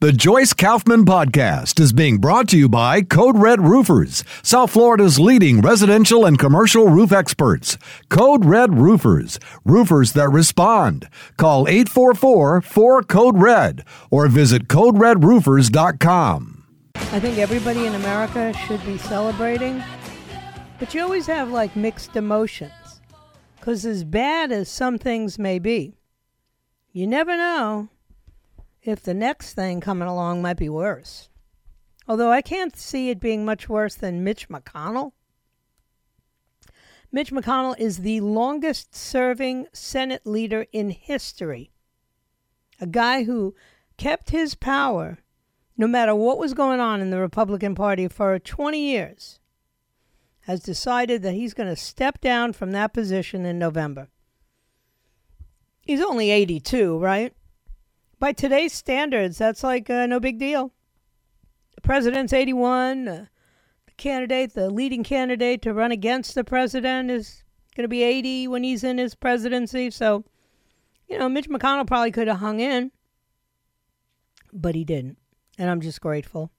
The Joyce Kaufman Podcast is being brought to you by Code Red Roofers, South Florida's leading residential and commercial roof experts. Code Red Roofers, roofers that respond. Call 844 4 Code Red or visit CodeRedRoofers.com. I think everybody in America should be celebrating, but you always have like mixed emotions. Because as bad as some things may be, you never know if the next thing coming along might be worse. Although I can't see it being much worse than Mitch McConnell. Mitch McConnell is the longest serving Senate leader in history. A guy who kept his power no matter what was going on in the Republican Party for 20 years has decided that he's going to step down from that position in November. He's only 82, right? By today's standards, that's like uh, no big deal. The president's 81. Uh, the candidate, the leading candidate to run against the president, is going to be 80 when he's in his presidency. So, you know, Mitch McConnell probably could have hung in, but he didn't. And I'm just grateful.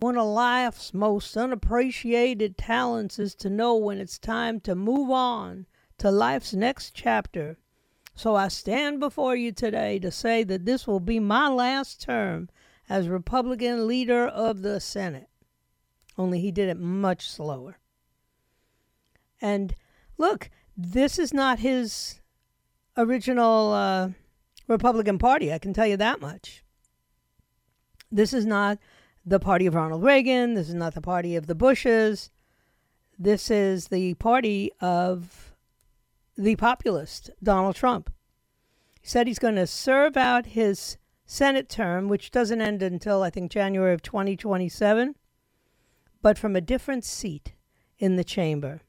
One of life's most unappreciated talents is to know when it's time to move on to life's next chapter so I stand before you today to say that this will be my last term as Republican leader of the Senate. Only he did it much slower. And look, this is not his original uh, Republican Party, I can tell you that much. This is not the party of Ronald Reagan. This is not the party of the Bushes. This is the party of the populist, Donald Trump. He said he's going to serve out his Senate term, which doesn't end until I think January of 2027, but from a different seat in the chamber.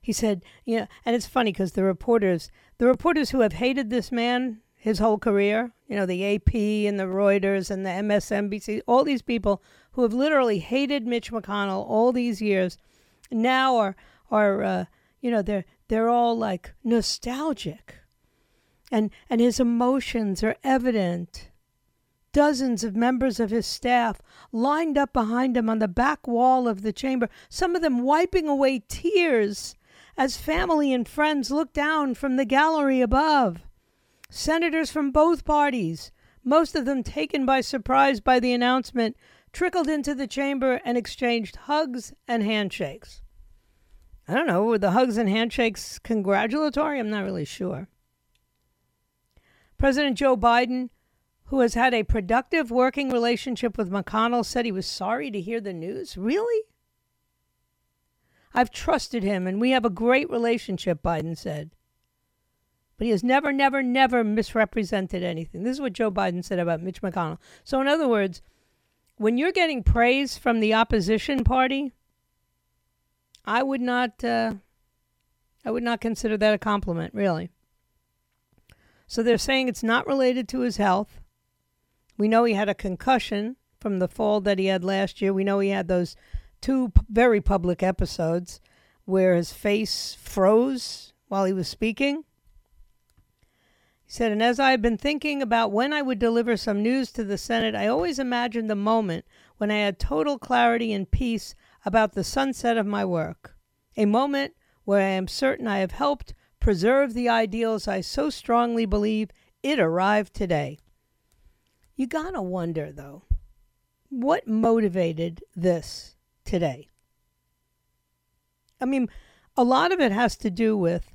He said, you know, and it's funny because the reporters, the reporters who have hated this man his whole career, you know, the AP and the Reuters and the MSNBC, all these people who have literally hated Mitch McConnell all these years, now are are uh, you know they're they're all like nostalgic. And and his emotions are evident. Dozens of members of his staff lined up behind him on the back wall of the chamber some of them wiping away tears as family and friends looked down from the gallery above. Senators from both parties most of them taken by surprise by the announcement trickled into the chamber and exchanged hugs and handshakes I don't know, were the hugs and handshakes congratulatory? I'm not really sure. President Joe Biden, who has had a productive working relationship with McConnell, said he was sorry to hear the news. Really? I've trusted him and we have a great relationship, Biden said. But he has never, never, never misrepresented anything. This is what Joe Biden said about Mitch McConnell. So, in other words, when you're getting praise from the opposition party, I would not. Uh, I would not consider that a compliment, really. So they're saying it's not related to his health. We know he had a concussion from the fall that he had last year. We know he had those two very public episodes where his face froze while he was speaking. He said, and as I have been thinking about when I would deliver some news to the Senate, I always imagined the moment when I had total clarity and peace about the sunset of my work, a moment where I am certain I have helped preserve the ideals I so strongly believe it arrived today. You gotta wonder, though, what motivated this today? I mean, a lot of it has to do with,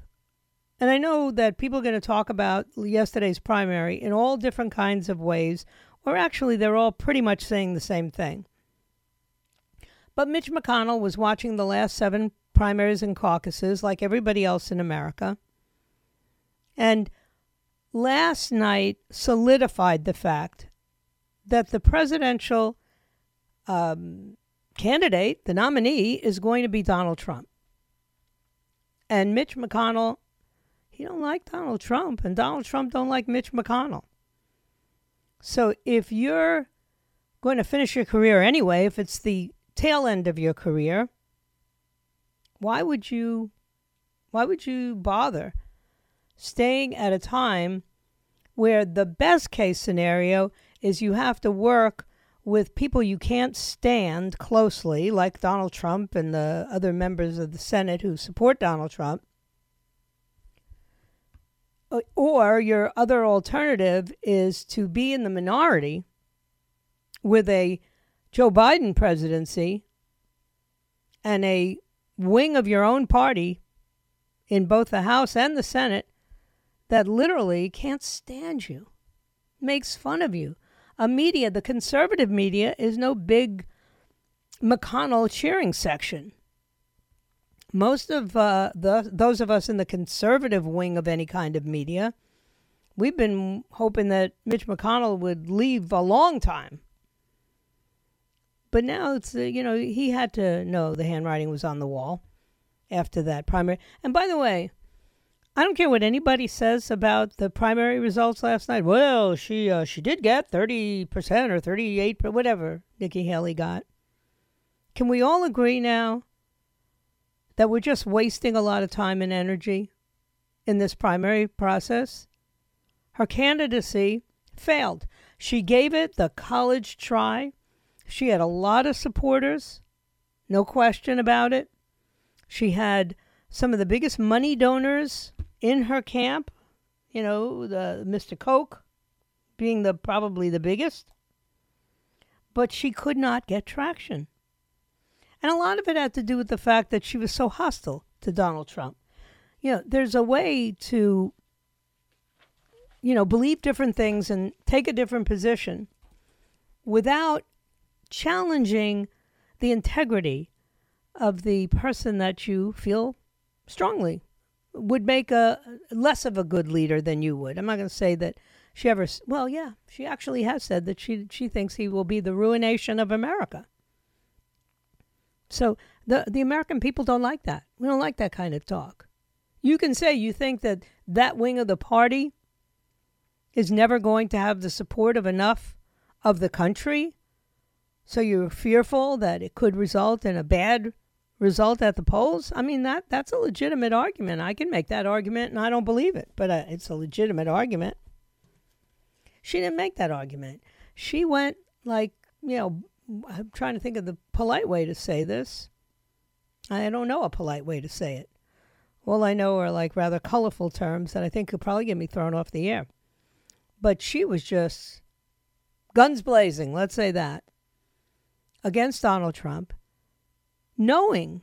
and I know that people are going to talk about yesterday's primary in all different kinds of ways, or actually, they're all pretty much saying the same thing. But Mitch McConnell was watching the last seven primaries and caucuses like everybody else in America. And last night solidified the fact that the presidential um, candidate, the nominee, is going to be Donald Trump. And Mitch McConnell, he don't like Donald Trump, and Donald Trump don't like Mitch McConnell. So if you're going to finish your career anyway, if it's the tail end of your career, why would you why would you bother staying at a time where the best case scenario is you have to work with people you can't stand closely, like Donald Trump and the other members of the Senate who support Donald Trump. Uh, or your other alternative is to be in the minority with a Joe Biden presidency and a wing of your own party in both the House and the Senate that literally can't stand you, makes fun of you. A media, the conservative media, is no big McConnell cheering section. Most of uh, the, those of us in the conservative wing of any kind of media, we've been hoping that Mitch McConnell would leave a long time but now it's, uh, you know, he had to know the handwriting was on the wall after that primary. And by the way, I don't care what anybody says about the primary results last night. Well, she uh, she did get 30% or 38 whatever Nikki Haley got. Can we all agree now that we're just wasting a lot of time and energy in this primary process? Her candidacy failed. She gave it the college try. She had a lot of supporters, no question about it. She had some of the biggest money donors in her camp, you know, the Mr. Koch being the probably the biggest. But she could not get traction. And a lot of it had to do with the fact that she was so hostile to Donald Trump. You know, there's a way to you know, believe different things and take a different position without challenging the integrity of the person that you feel strongly would make a less of a good leader than you would. I'm not going to say that she ever well, yeah, she actually has said that she she thinks he will be the ruination of America. So the the American people don't like that. We don't like that kind of talk. You can say you think that that wing of the party is never going to have the support of enough of the country so you're fearful that it could result in a bad result at the polls? I mean, that that's a legitimate argument. I can make that argument, and I don't believe it, but uh, it's a legitimate argument. She didn't make that argument. She went like, you know, I'm trying to think of the polite way to say this. I don't know a polite way to say it. All I know are like rather colorful terms that I think could probably get me thrown off the air. But she was just guns blazing, let's say that against Donald Trump, knowing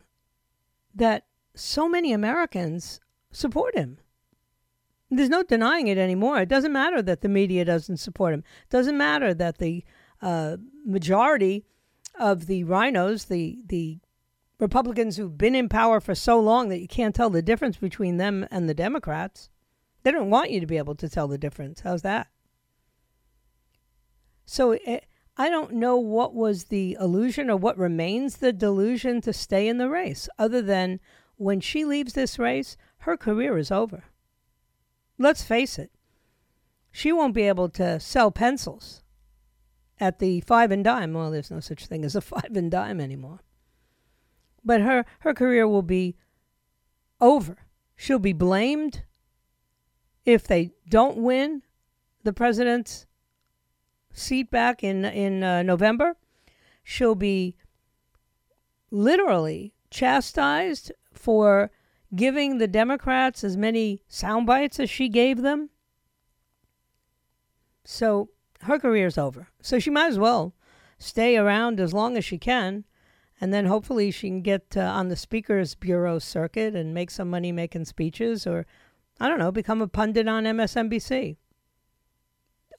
that so many Americans support him. There's no denying it anymore. It doesn't matter that the media doesn't support him. It doesn't matter that the uh, majority of the rhinos, the the Republicans who've been in power for so long that you can't tell the difference between them and the Democrats, they don't want you to be able to tell the difference. How's that? So it, eh, I don't know what was the illusion or what remains the delusion to stay in the race, other than when she leaves this race, her career is over. Let's face it, she won't be able to sell pencils at the five and dime. Well, there's no such thing as a five and dime anymore. But her, her career will be over. She'll be blamed if they don't win the president's seat back in in uh, November, she'll be literally chastised for giving the Democrats as many sound bites as she gave them. So her career's over. So she might as well stay around as long as she can. And then hopefully she can get uh, on the Speaker's Bureau circuit and make some money making speeches or, I don't know, become a pundit on MSNBC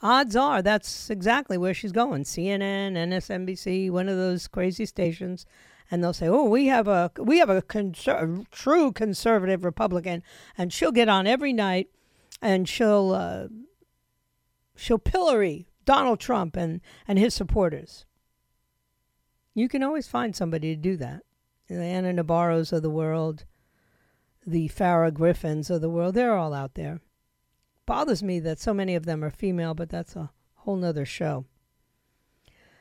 odds are that's exactly where she's going. CNN, MSNBC, one of those crazy stations, and they'll say, "Oh, we have a we have a conser- true conservative Republican," and she'll get on every night, and she'll uh, she'll pillory Donald Trump and, and his supporters. You can always find somebody to do that. The Navarros of the world, the Farah Griffins of the world, they're all out there. Bothers me that so many of them are female, but that's a whole nother show.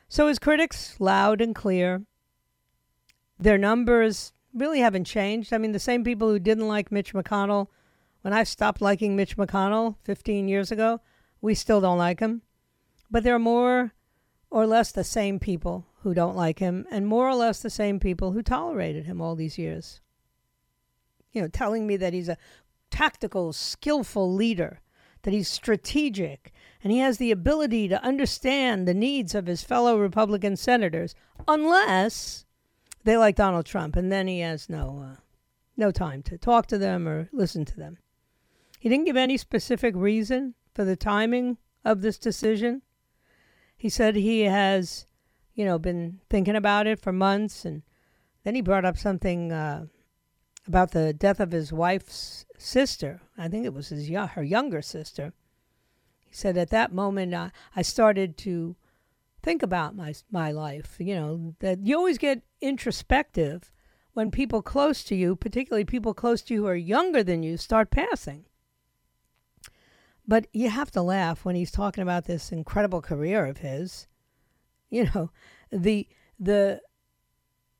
So his critics, loud and clear, their numbers really haven't changed. I mean, the same people who didn't like Mitch McConnell, when I stopped liking Mitch McConnell 15 years ago, we still don't like him. But there are more or less the same people who don't like him, and more or less the same people who tolerated him all these years. You know, telling me that he's a tactical, skillful leader, that he's strategic, and he has the ability to understand the needs of his fellow Republican senators, unless they like Donald Trump, and then he has no uh, no time to talk to them or listen to them. He didn't give any specific reason for the timing of this decision. He said he has, you know, been thinking about it for months, and then he brought up something uh, about the death of his wife's sister. I think it was his her younger sister. He said at that moment uh, I started to think about my my life. You know that you always get introspective when people close to you, particularly people close to you who are younger than you, start passing. But you have to laugh when he's talking about this incredible career of his. You know, the the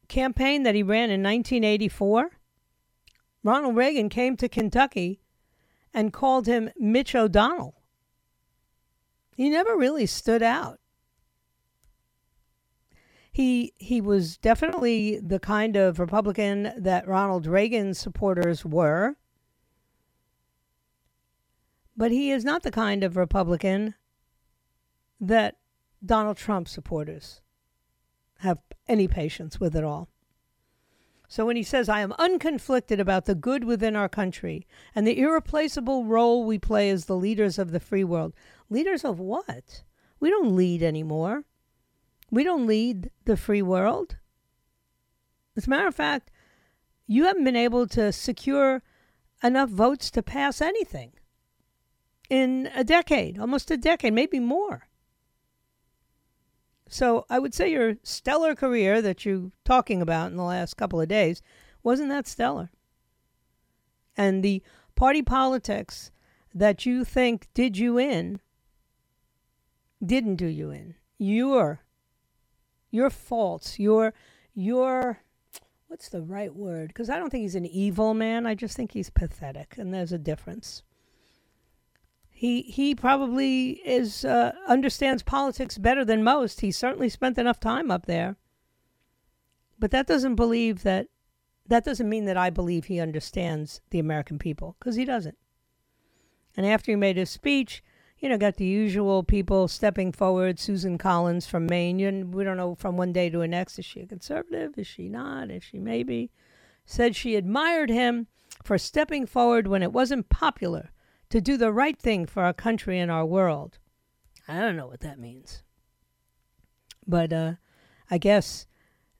campaign that he ran in 1984, Ronald Reagan came to Kentucky and called him Mitch O'Donnell. He never really stood out. He he was definitely the kind of Republican that Ronald Reagan supporters were. But he is not the kind of Republican that Donald Trump supporters have any patience with at all. So when he says, I am unconflicted about the good within our country and the irreplaceable role we play as the leaders of the free world, leaders of what? We don't lead anymore. We don't lead the free world. As a matter of fact, you haven't been able to secure enough votes to pass anything in a decade, almost a decade, maybe more. So I would say your stellar career that you're talking about in the last couple of days wasn't that stellar. And the party politics that you think did you in didn't do you in. Your your faults, your your what's the right word? Because I don't think he's an evil man. I just think he's pathetic, and there's a difference. He he probably is uh, understands politics better than most. He certainly spent enough time up there. But that doesn't believe that that doesn't mean that I believe he understands the American people because he doesn't. And after he made his speech, you know, got the usual people stepping forward. Susan Collins from Maine. You, we don't know from one day to the next. Is she a conservative? Is she not? Is she maybe? Said she admired him for stepping forward when it wasn't popular to do the right thing for our country and our world. I don't know what that means. But uh, I guess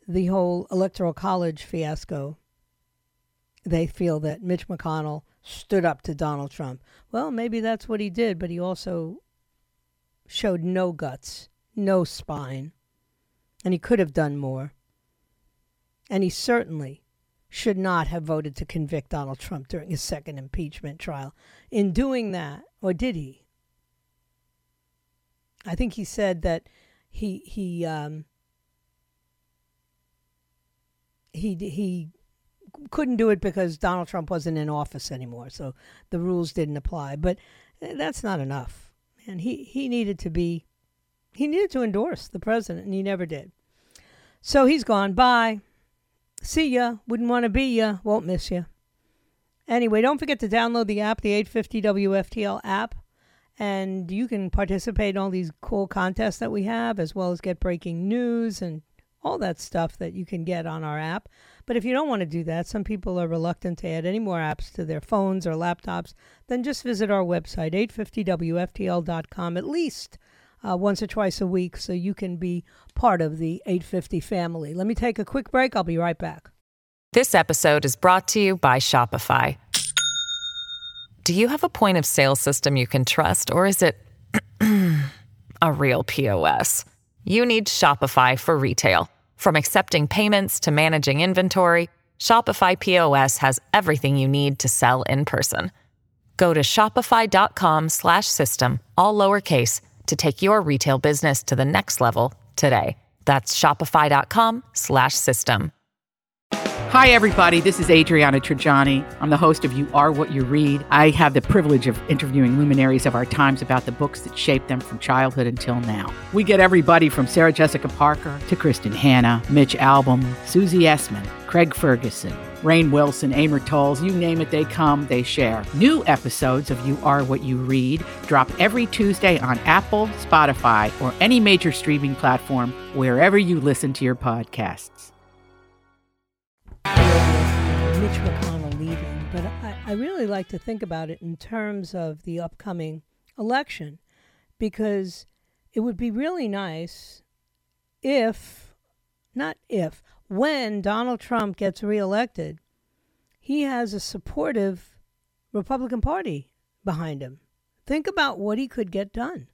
the whole electoral college fiasco, they feel that Mitch McConnell stood up to Donald Trump. Well, maybe that's what he did, but he also showed no guts, no spine, and he could have done more. And he certainly should not have voted to convict Donald Trump during his second impeachment trial. In doing that, or did he? I think he said that he he um, he he couldn't do it because Donald Trump wasn't in office anymore, so the rules didn't apply. But eh, that's not enough, and he he needed to be he needed to endorse the president, and he never did. So he's gone. Bye. See ya. Wouldn't want to be ya. Won't miss ya. Anyway, don't forget to download the app, the 850 WFTL app, and you can participate in all these cool contests that we have, as well as get breaking news and all that stuff that you can get on our app. But if you don't want to do that, some people are reluctant to add any more apps to their phones or laptops, then just visit our website, 850WFTL.com, at least uh, once or twice a week so you can be part of the 850 family. Let me take a quick break. I'll be right back. This episode is brought to you by Shopify. Do you have a point of sale system you can trust, or is it a real POS. You need Shopify for retail. From accepting payments to managing inventory, Shopify POS has everything you need to sell in person. Go to shopify.com/system all lowercase to take your retail business to the next level today. That's shopify.com/system. Hi, everybody. This is Adriana Trigiani. I'm the host of You Are What You Read. I have the privilege of interviewing luminaries of our times about the books that shaped them from childhood until now. We get everybody from Sarah Jessica Parker to Kristin Hannah, Mitch Albom, Susie Essman, Craig Ferguson, Rainn Wilson, Amor Towles, you name it, they come, they share. New episodes of You Are What You Read drop every Tuesday on Apple, Spotify, or any major streaming platform wherever you listen to your podcasts. Mitch McConnell leaving, but I, I really like to think about it in terms of the upcoming election because it would be really nice if, not if, when Donald Trump gets reelected, he has a supportive Republican Party behind him. Think about what he could get done.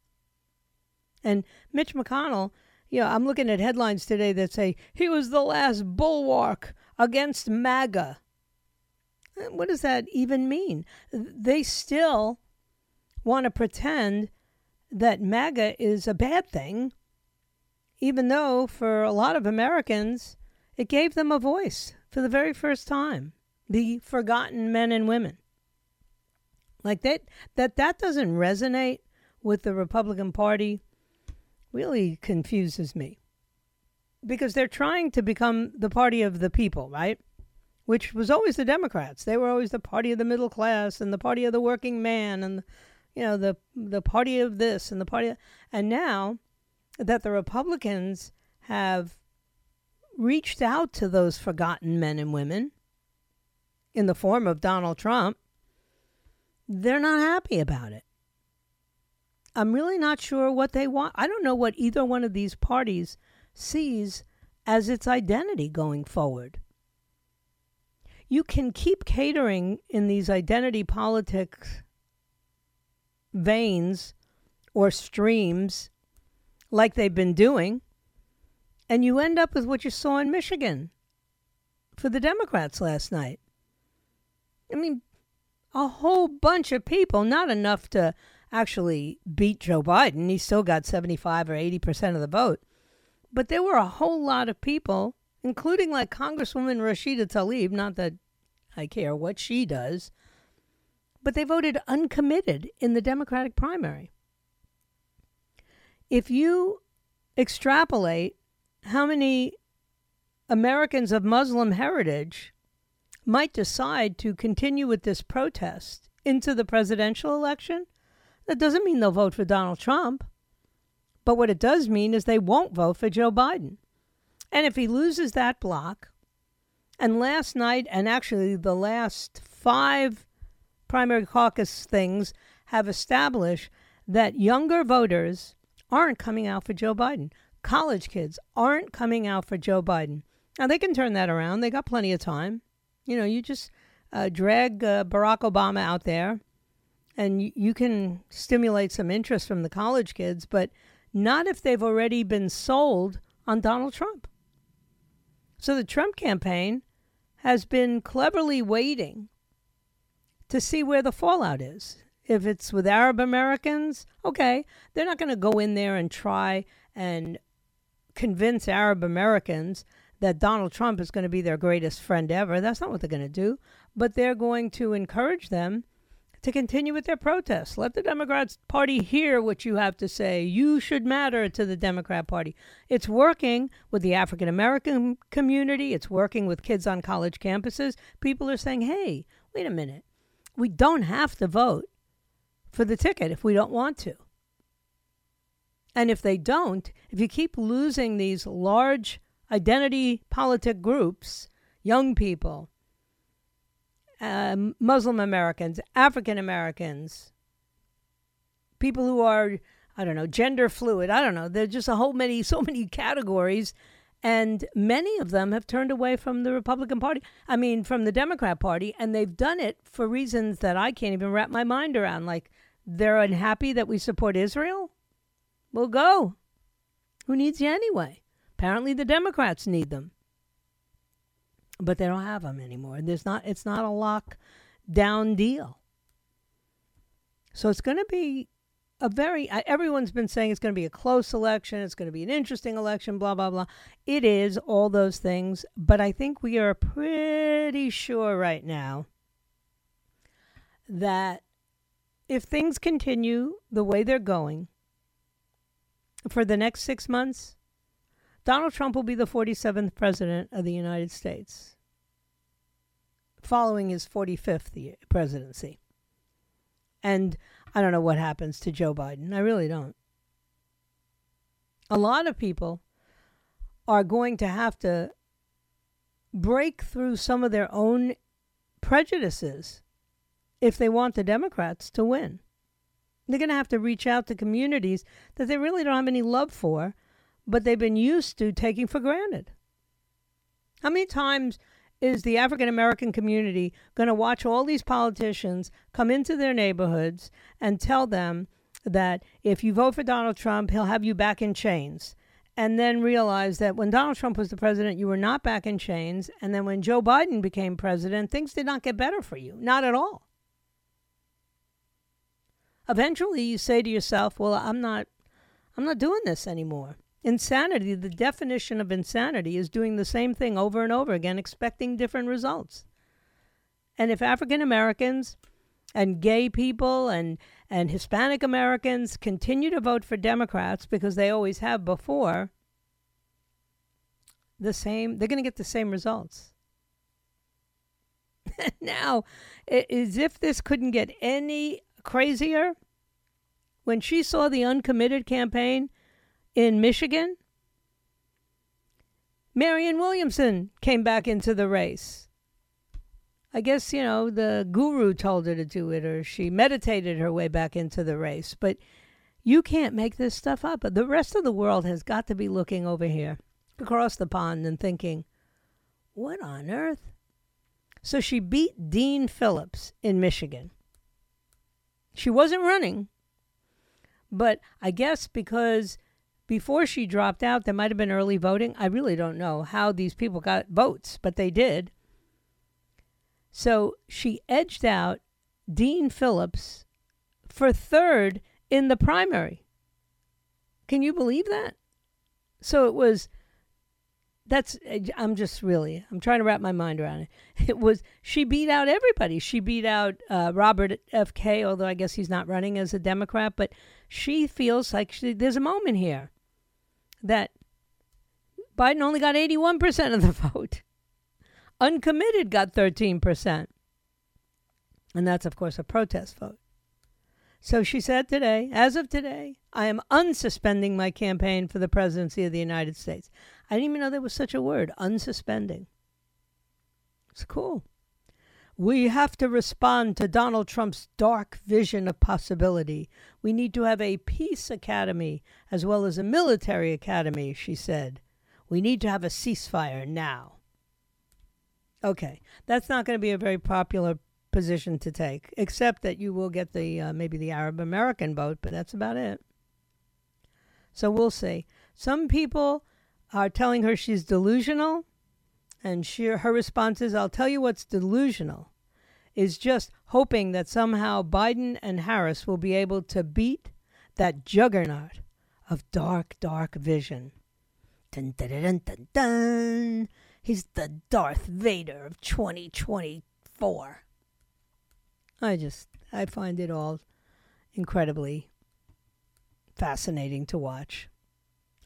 And Mitch McConnell, you know, I'm looking at headlines today that say he was the last bulwark against MAGA. Eh, what does that even mean? They still want to pretend that MAGA is a bad thing, even though for a lot of Americans, it gave them a voice for the very first time. The forgotten men and women. Like that that that doesn't resonate with the Republican Party really confuses me. Because they're trying to become the party of the people, right? Which was always the Democrats. They were always the party of the middle class and the party of the working man and you know the the party of this and the party of, and now that the Republicans have reached out to those forgotten men and women in the form of Donald Trump, they're not happy about it. I'm really not sure what they want. I don't know what either one of these parties sees as its identity going forward. You can keep catering in these identity politics veins or streams like they've been doing and you end up with what you saw in Michigan for the Democrats last night. I mean, a whole bunch of people, not enough to actually beat Joe Biden. He still got 75 or 80% of the vote. But there were a whole lot of people, including like Congresswoman Rashida Tlaib, not that I care what she does, but they voted uncommitted in the Democratic primary. If you extrapolate how many Americans of Muslim heritage might decide to continue with this protest into the presidential election. That doesn't mean they'll vote for Donald Trump. But what it does mean is they won't vote for Joe Biden. And if he loses that block, and last night, and actually the last five primary caucus things have established that younger voters aren't coming out for Joe Biden college kids aren't coming out for Joe Biden. Now, they can turn that around. They got plenty of time. You know, you just uh, drag uh, Barack Obama out there and y- you can stimulate some interest from the college kids, but not if they've already been sold on Donald Trump. So the Trump campaign has been cleverly waiting to see where the fallout is. If it's with Arab Americans, okay, they're not going to go in there and try and convince Arab Americans that Donald Trump is going to be their greatest friend ever. That's not what they're going to do. But they're going to encourage them to continue with their protests. Let the Democrats Party hear what you have to say. You should matter to the Democrat Party. It's working with the African American community, it's working with kids on college campuses. People are saying, hey, wait a minute. We don't have to vote for the ticket if we don't want to. And if they don't, if you keep losing these large identity politic groups, young people, uh, Muslim Americans, African Americans, people who are, I don't know, gender fluid, I don't know, there's just a whole many, so many categories. And many of them have turned away from the Republican Party, I mean, from the Democrat Party, and they've done it for reasons that I can't even wrap my mind around. Like, they're unhappy that we support Israel We'll go. Who needs you anyway? Apparently, the Democrats need them, but they don't have them anymore. There's not. It's not a lockdown deal. So it's going to be a very. Everyone's been saying it's going to be a close election. It's going to be an interesting election. Blah blah blah. It is all those things, but I think we are pretty sure right now that if things continue the way they're going for the next six months, Donald Trump will be the 47th president of the United States, following his 45th presidency. And I don't know what happens to Joe Biden. I really don't. A lot of people are going to have to break through some of their own prejudices if they want the Democrats to win. They're going to have to reach out to communities that they really don't have any love for but they've been used to taking for granted. How many times is the African American community going to watch all these politicians come into their neighborhoods and tell them that if you vote for Donald Trump, he'll have you back in chains? And then realize that when Donald Trump was the president, you were not back in chains. And then when Joe Biden became president, things did not get better for you. Not at all. Eventually, you say to yourself, well, I'm not. I'm not doing this anymore. Insanity, the definition of insanity, is doing the same thing over and over again, expecting different results. And if African Americans and gay people and, and Hispanic Americans continue to vote for Democrats because they always have before, the same they're going to get the same results. now, as if this couldn't get any crazier, when she saw the uncommitted campaign in Michigan, Marianne Williamson came back into the race. I guess, you know, the guru told her to do it or she meditated her way back into the race. But you can't make this stuff up. The rest of the world has got to be looking over here across the pond and thinking, what on earth? So she beat Dean Phillips in Michigan. She wasn't running, but I guess because before she dropped out, there might have been early voting. I really don't know how these people got votes, but they did. So she edged out Dean Phillips for third in the primary. Can you believe that? So it was that's I'm just really I'm trying to wrap my mind around it. It was she beat out everybody. She beat out uh, Robert F. K. Although I guess he's not running as a Democrat, but she feels like she, there's a moment here that Biden only got 81% of the vote. Uncommitted got 13%. And that's, of course, a protest vote. So she said today, as of today, I am unsuspending my campaign for the presidency of the United States. I didn't even know there was such a word, unsuspending. It's cool. We have to respond to Donald Trump's dark vision of possibility. We need to have a peace academy as well as a military academy, she said. We need to have a ceasefire now. Okay, that's not going to be a very popular position to take, except that you will get the uh, maybe the Arab American vote, but that's about it. So we'll see. Some people are telling her she's delusional. And she, her response is, I'll tell you what's delusional, is just hoping that somehow Biden and Harris will be able to beat that juggernaut of dark, dark vision. Dun, dun, dun. He's the Darth Vader of 2024. I just, I find it all incredibly fascinating to watch.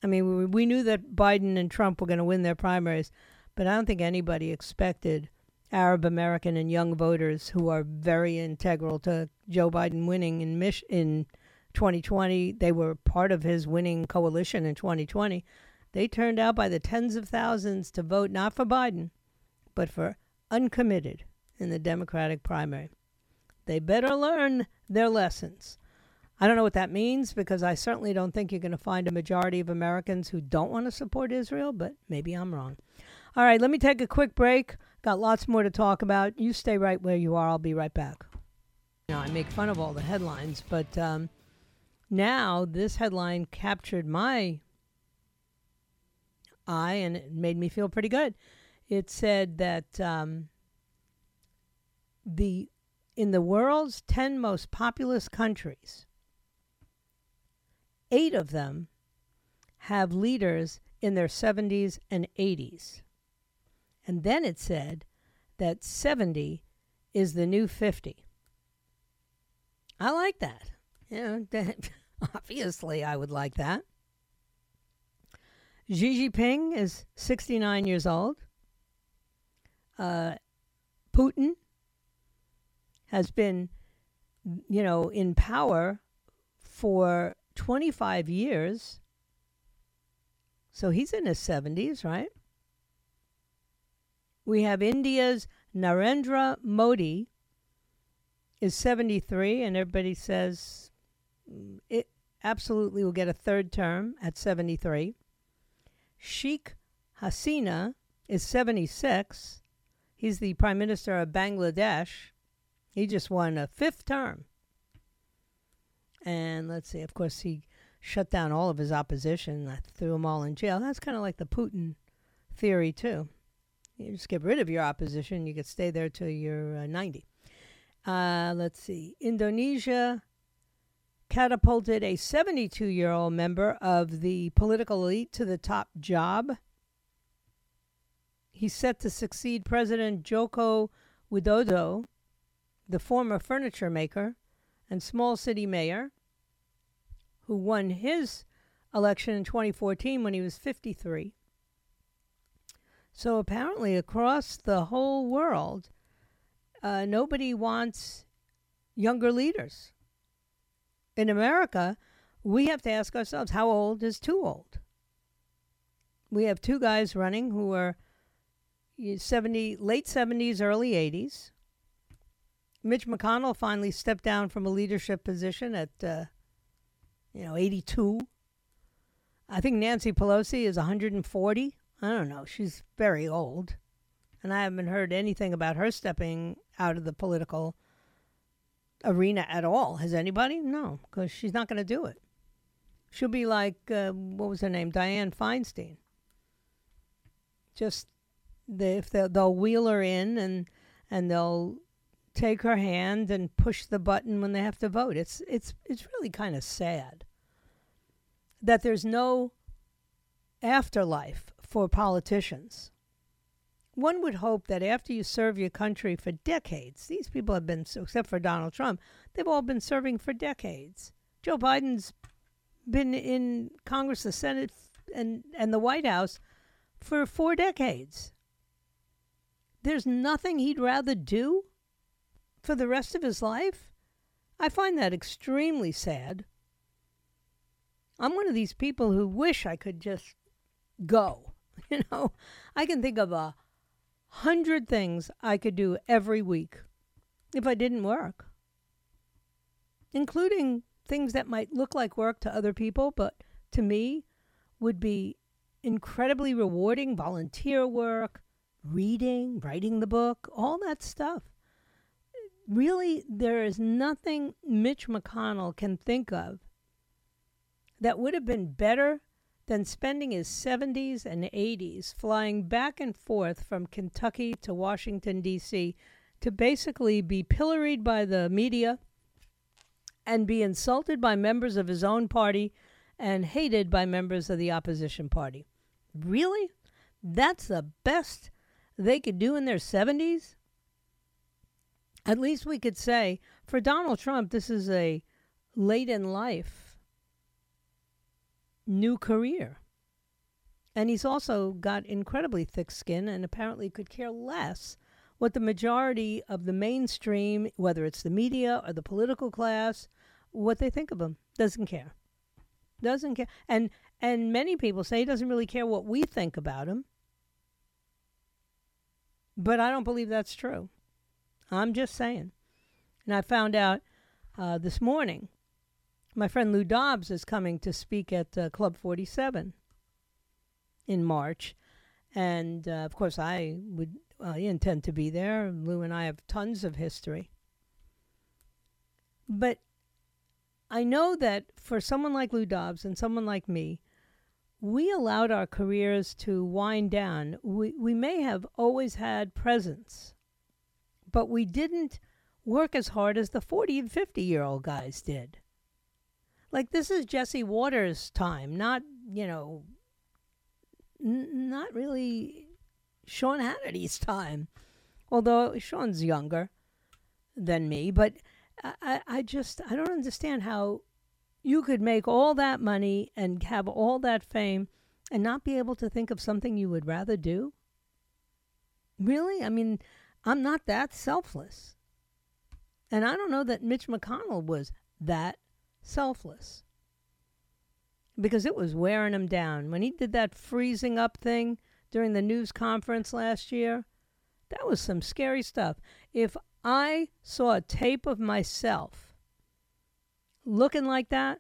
I mean, we, we knew that Biden and Trump were going to win their primaries but I don't think anybody expected Arab American and young voters who are very integral to Joe Biden winning in Mich- in 2020. They were part of his winning coalition in 2020. They turned out by the tens of thousands to vote not for Biden, but for uncommitted in the Democratic primary. They better learn their lessons. I don't know what that means because I certainly don't think you're going to find a majority of Americans who don't want to support Israel, but maybe I'm wrong. All right, let me take a quick break. Got lots more to talk about. You stay right where you are. I'll be right back. Know, I make fun of all the headlines, but um, Now, this headline captured my eye and it made me feel pretty good. It said that um, the in the world's 10 most populous countries, eight of them have leaders in their 70s and 80s. And then it said that 70 is the new 50. I like that. You know, obviously, I would like that. Xi Jinping is 69 years old. Uh, Putin has been, you know, in power for 25 years. So he's in his 70s, right? We have India's Narendra Modi is 73, and everybody says mm, it absolutely will get a third term at 73. Sheikh Hasina is 76. He's the Prime Minister of Bangladesh. He just won a fifth term. And let's see, of course, he shut down all of his opposition, I threw them all in jail. That's kind of like the Putin theory, too. You just get rid of your opposition, you could stay there till you're uh, 90. Uh, let's see. Indonesia catapulted a 72 year old member of the political elite to the top job. He's set to succeed President Joko Widodo, the former furniture maker and small city mayor, who won his election in 2014 when he was 53. So apparently, across the whole world, uh, nobody wants younger leaders. In America, we have to ask ourselves how old is too old? We have two guys running who are 70, late 70s, early 80s. Mitch McConnell finally stepped down from a leadership position at, uh, you know, 82. I think Nancy Pelosi is 140. I don't know. She's very old. And I haven't heard anything about her stepping out of the political arena at all. Has anybody? No, because she's not going to do it. She'll be like, uh, what was her name? Dianne Feinstein. Just the, if they'll, they'll wheel her in and and they'll take her hand and push the button when they have to vote. It's it's it's really kind of sad that there's no afterlife for politicians. One would hope that after you serve your country for decades, these people have been, except for Donald Trump, they've all been serving for decades. Joe Biden's been in Congress, the Senate, and, and the White House for four decades. There's nothing he'd rather do for the rest of his life. I find that extremely sad. I'm one of these people who wish I could just go. You know, I can think of a hundred things I could do every week if I didn't work, including things that might look like work to other people, but to me would be incredibly rewarding volunteer work, reading, writing the book, all that stuff. Really, there is nothing Mitch McConnell can think of that would have been better than spending his 70s and 80s flying back and forth from Kentucky to Washington, D.C., to basically be pilloried by the media and be insulted by members of his own party and hated by members of the opposition party. Really? That's the best they could do in their 70s? At least we could say for Donald Trump, this is a late in life new career. And he's also got incredibly thick skin and apparently could care less what the majority of the mainstream, whether it's the media or the political class, what they think of him. Doesn't care. Doesn't care. And and many people say he doesn't really care what we think about him. But I don't believe that's true. I'm just saying. And I found out uh, this morning my friend Lou Dobbs is coming to speak at uh, Club 47 in March. And uh, of course, I would uh, intend to be there. Lou and I have tons of history. But I know that for someone like Lou Dobbs and someone like me, we allowed our careers to wind down. We, we may have always had presence, but we didn't work as hard as the 40 and 50 year old guys did. Like, this is Jesse Watters' time, not, you know, n- not really Sean Hannity's time. Although Sean's younger than me, but I, I just, I don't understand how you could make all that money and have all that fame and not be able to think of something you would rather do? Really? I mean, I'm not that selfless. And I don't know that Mitch McConnell was that selfless because it was wearing him down. When he did that freezing up thing during the news conference last year, that was some scary stuff. If I saw a tape of myself looking like that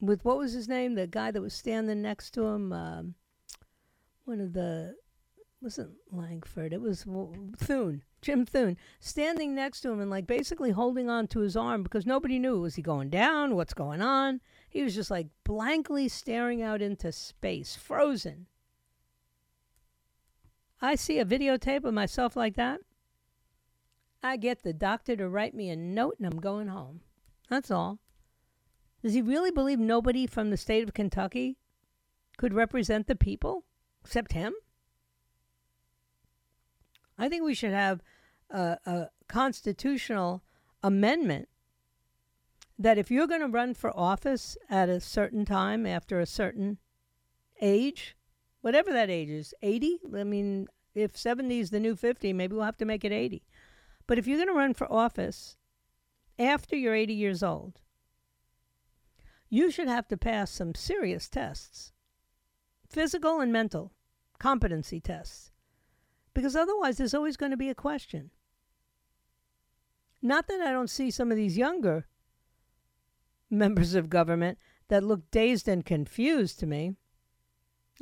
with what was his name? The guy that was standing next to him, um, one of the wasn't Lankford. It was Thune, Jim Thune, standing next to him and like basically holding on to his arm because nobody knew was he going down, what's going on. He was just like blankly staring out into space, frozen. I see a videotape of myself like that. I get the doctor to write me a note and I'm going home. That's all. Does he really believe nobody from the state of Kentucky could represent the people except him? I think we should have a, a constitutional amendment that if you're going to run for office at a certain time after a certain age, whatever that age is, 80, I mean, if 70 is the new 50, maybe we'll have to make it 80. But if you're going to run for office after you're 80 years old, you should have to pass some serious tests physical and mental competency tests because otherwise there's always going to be a question. Not that I don't see some of these younger members of government that look dazed and confused to me.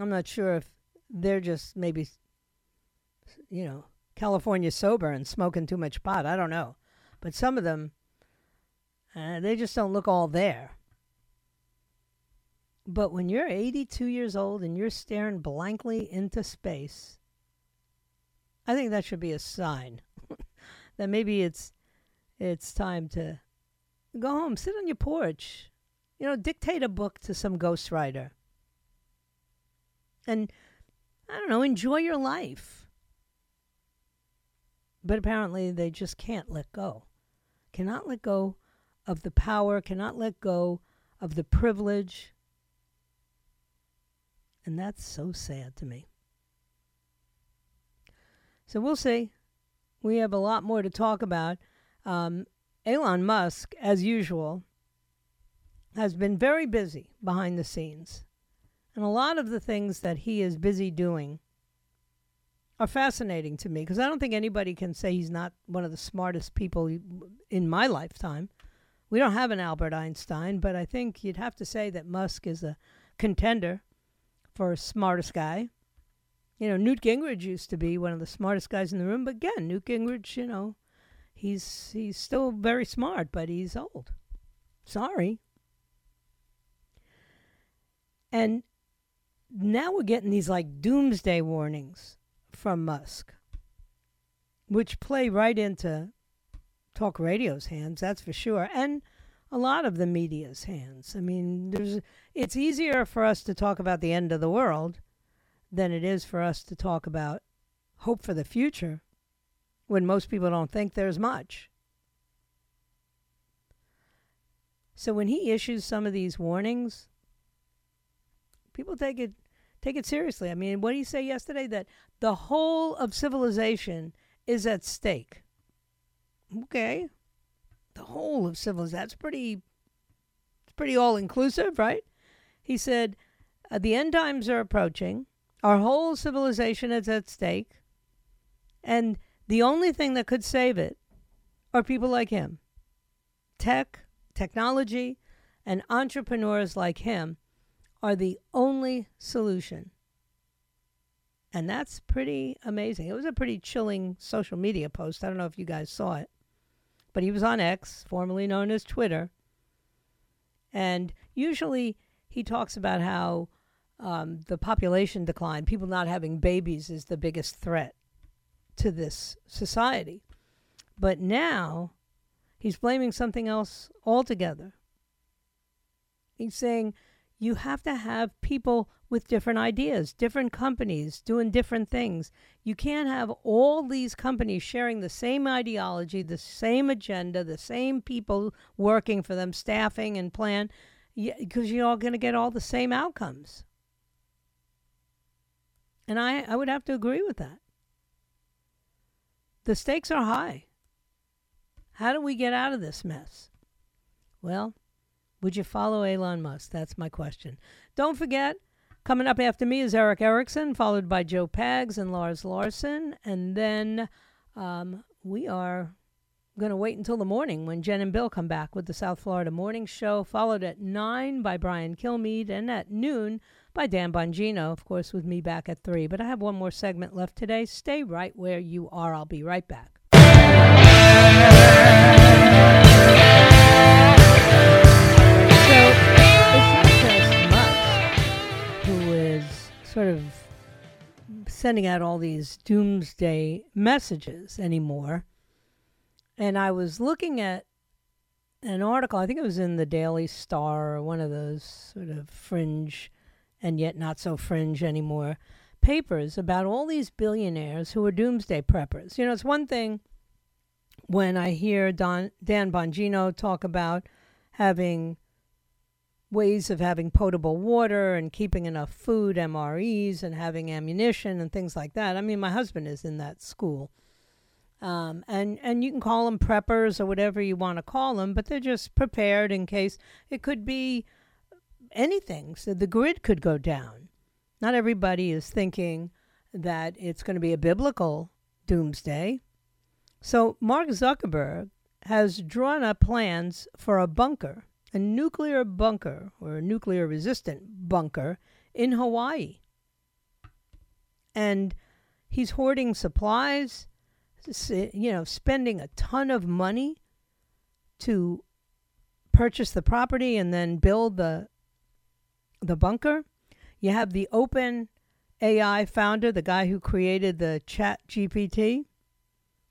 I'm not sure if they're just maybe, you know, California sober and smoking too much pot. I don't know. But some of them, uh, they just don't look all there. But when you're 82 years old and you're staring blankly into space, I think that should be a sign that maybe it's it's time to go home, sit on your porch, you know, dictate a book to some ghostwriter. And I don't know, enjoy your life. But apparently they just can't let go. Cannot let go of the power, cannot let go of the privilege. And that's so sad to me. So we'll see. We have a lot more to talk about. Um, Elon Musk, as usual, has been very busy behind the scenes. And a lot of the things that he is busy doing are fascinating to me because I don't think anybody can say he's not one of the smartest people in my lifetime. We don't have an Albert Einstein, but I think you'd have to say that Musk is a contender for smartest guy you know, Newt Gingrich used to be one of the smartest guys in the room, but again, Newt Gingrich, you know, he's he's still very smart, but he's old. Sorry. And now we're getting these like doomsday warnings from Musk, which play right into talk radio's hands, that's for sure, and a lot of the media's hands. I mean, there's it's easier for us to talk about the end of the world than it is for us to talk about hope for the future when most people don't think there's much. So when he issues some of these warnings, people take it take it seriously. I mean, what did he say yesterday that the whole of civilization is at stake? Okay. The whole of civilization. That's pretty it's pretty all inclusive, right? He said uh, the end times are approaching. Our whole civilization is at stake. And the only thing that could save it are people like him. Tech, technology, and entrepreneurs like him are the only solution. And that's pretty amazing. It was a pretty chilling social media post. I don't know if you guys saw it. But he was on X, formerly known as Twitter, And usually he talks about how um, the population decline, people not having babies, is the biggest threat to this society. But now he's blaming something else altogether. He's saying you have to have people with different ideas, different companies doing different things. You can't have all these companies sharing the same ideology, the same agenda, the same people working for them, staffing and plan, because you're all going to get all the same outcomes. And I, I would have to agree with that. The stakes are high. How do we get out of this mess? Well, would you follow Elon Musk? That's my question. Don't forget, coming up after me is Erick Erickson, followed by Joe Pags and Lars Larson. And then um, we are going to wait until the morning when Jen and Bill come back with the South Florida Morning Show, followed at 9 by Brian Kilmeade, and at noon by Dan Bongino, of course, with me back at 3. But I have one more segment left today. Stay right where you are. I'll be right back. So this is Muck, who is sort of sending out all these doomsday messages anymore. And I was looking at an article, I think it was in the Daily Star or one of those sort of fringe and yet not so fringe anymore papers about all these billionaires who are doomsday preppers. You know, it's one thing when I hear Don, Dan Bongino talk about having ways of having potable water and keeping enough food, MREs, and having ammunition and things like that. I mean, my husband is in that school. Um, and, and you can call them preppers or whatever you want to call them, but they're just prepared in case it could be anything. So the grid could go down. Not everybody is thinking that it's going to be a biblical doomsday. So Mark Zuckerberg has drawn up plans for a bunker a nuclear bunker or a nuclear resistant bunker in Hawaii. And he's hoarding supplies, you know, spending a ton of money to purchase the property and then build the the bunker. You have the open AI founder, the guy who created the Chat GPT.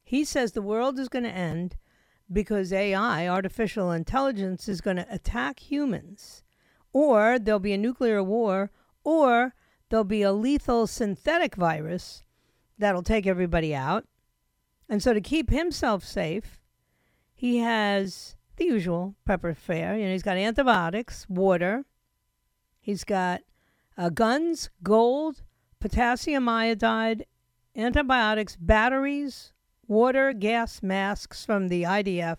He says the world is going to end because AI, artificial intelligence, is going to attack humans, or there'll be a nuclear war, or there'll be a lethal synthetic virus that'll take everybody out. And so, to keep himself safe, he has the usual prepper fare. You know, he's got antibiotics, water, he's got uh, guns, gold, potassium iodide, antibiotics, batteries, water, gas masks from the IDF,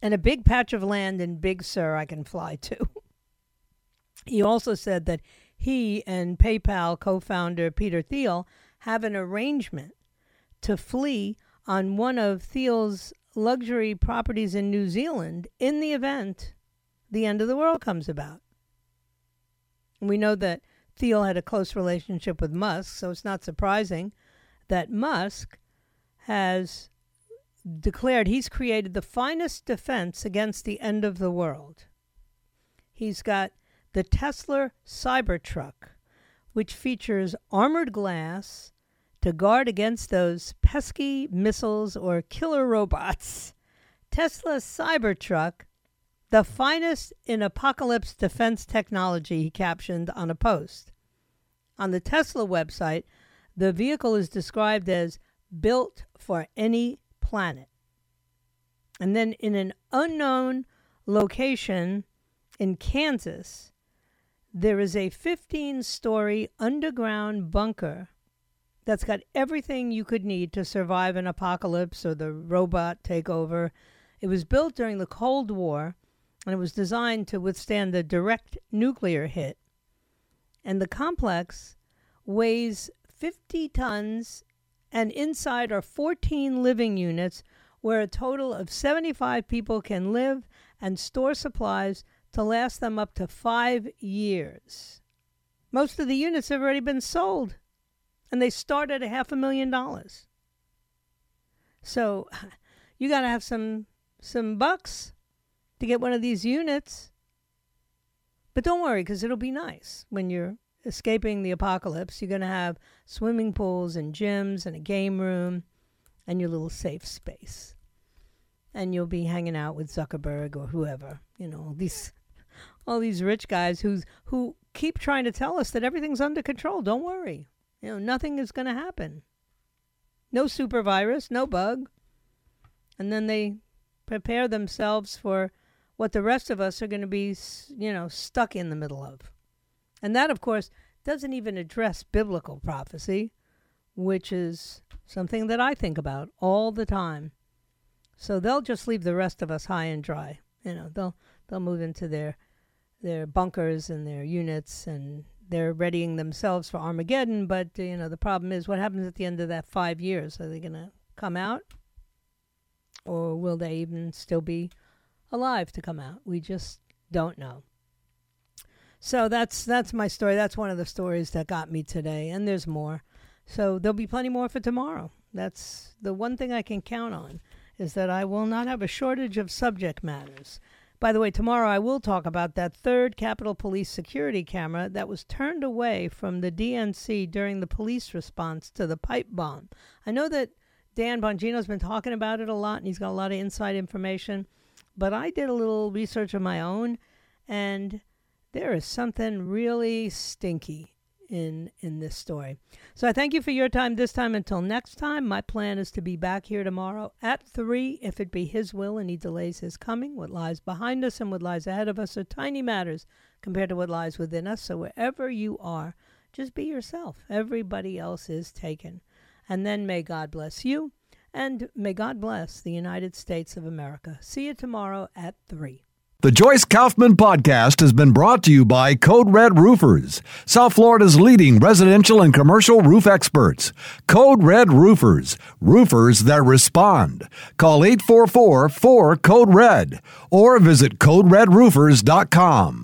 and a big patch of land in Big Sur I can fly to. he also said that he and PayPal co founder Peter Thiel have an arrangement to flee on one of Thiel's luxury properties in New Zealand in the event the end of the world comes about. We know that Thiel had a close relationship with Musk, so it's not surprising that Musk has declared he's created the finest defense against the end of the world. He's got the Tesla Cybertruck, which features armored glass to guard against those pesky missiles or killer robots. Tesla Cybertruck, the finest in apocalypse defense technology, he captioned on a post. On the Tesla website, the vehicle is described as built for any planet. And then in an unknown location in Kansas, there is a 15 story underground bunker that's got everything you could need to survive an apocalypse or the robot takeover. It was built during the Cold War and it was designed to withstand the direct nuclear hit. And the complex weighs 50 tons and inside are 14 living units where a total of 75 people can live and store supplies to last them up to five years. Most of the units have already been sold, and they start at a half a million dollars. So you got to have some some bucks to get one of these units. But don't worry, because it'll be nice when you're escaping the apocalypse. You're going to have swimming pools and gyms and a game room and your little safe space. And you'll be hanging out with Zuckerberg or whoever, you know, these all these rich guys who's who keep trying to tell us that everything's under control. Don't worry. You know, nothing is going to happen. No super virus, no bug. And then they prepare themselves for what the rest of us are going to be, you know, stuck in the middle of. And that, of course, doesn't even address biblical prophecy, which is something that I think about all the time. So they'll just leave the rest of us high and dry. You know, they'll they'll move into their their bunkers and their units and they're readying themselves for Armageddon, but you know, the problem is what happens at the end of that 5 years? Are they going to come out? Or will they even still be alive to come out? We just don't know. So that's that's my story. That's one of the stories that got me today, and there's more. So there'll be plenty more for tomorrow. That's the one thing I can count on is that I will not have a shortage of subject matters. By the way, tomorrow I will talk about that third Capitol Police security camera that was turned away from the DNC during the police response to the pipe bomb. I know that Dan Bongino's been talking about it a lot and he's got a lot of inside information, but I did a little research of my own and there is something really stinky in in this story. So I thank you for your time this time until next time. My plan is to be back here tomorrow at 3 if it be his will and he delays his coming. What lies behind us and what lies ahead of us are tiny matters compared to what lies within us. So wherever you are, just be yourself. Everybody else is taken. And then may God bless you and may God bless the United States of America. See you tomorrow at 3. The Joyce Kaufman podcast has been brought to you by Code Red Roofers, South Florida's leading residential and commercial roof experts. Code Red Roofers, roofers that respond. Call 844 4 Code Red or visit CodeRedRoofers.com.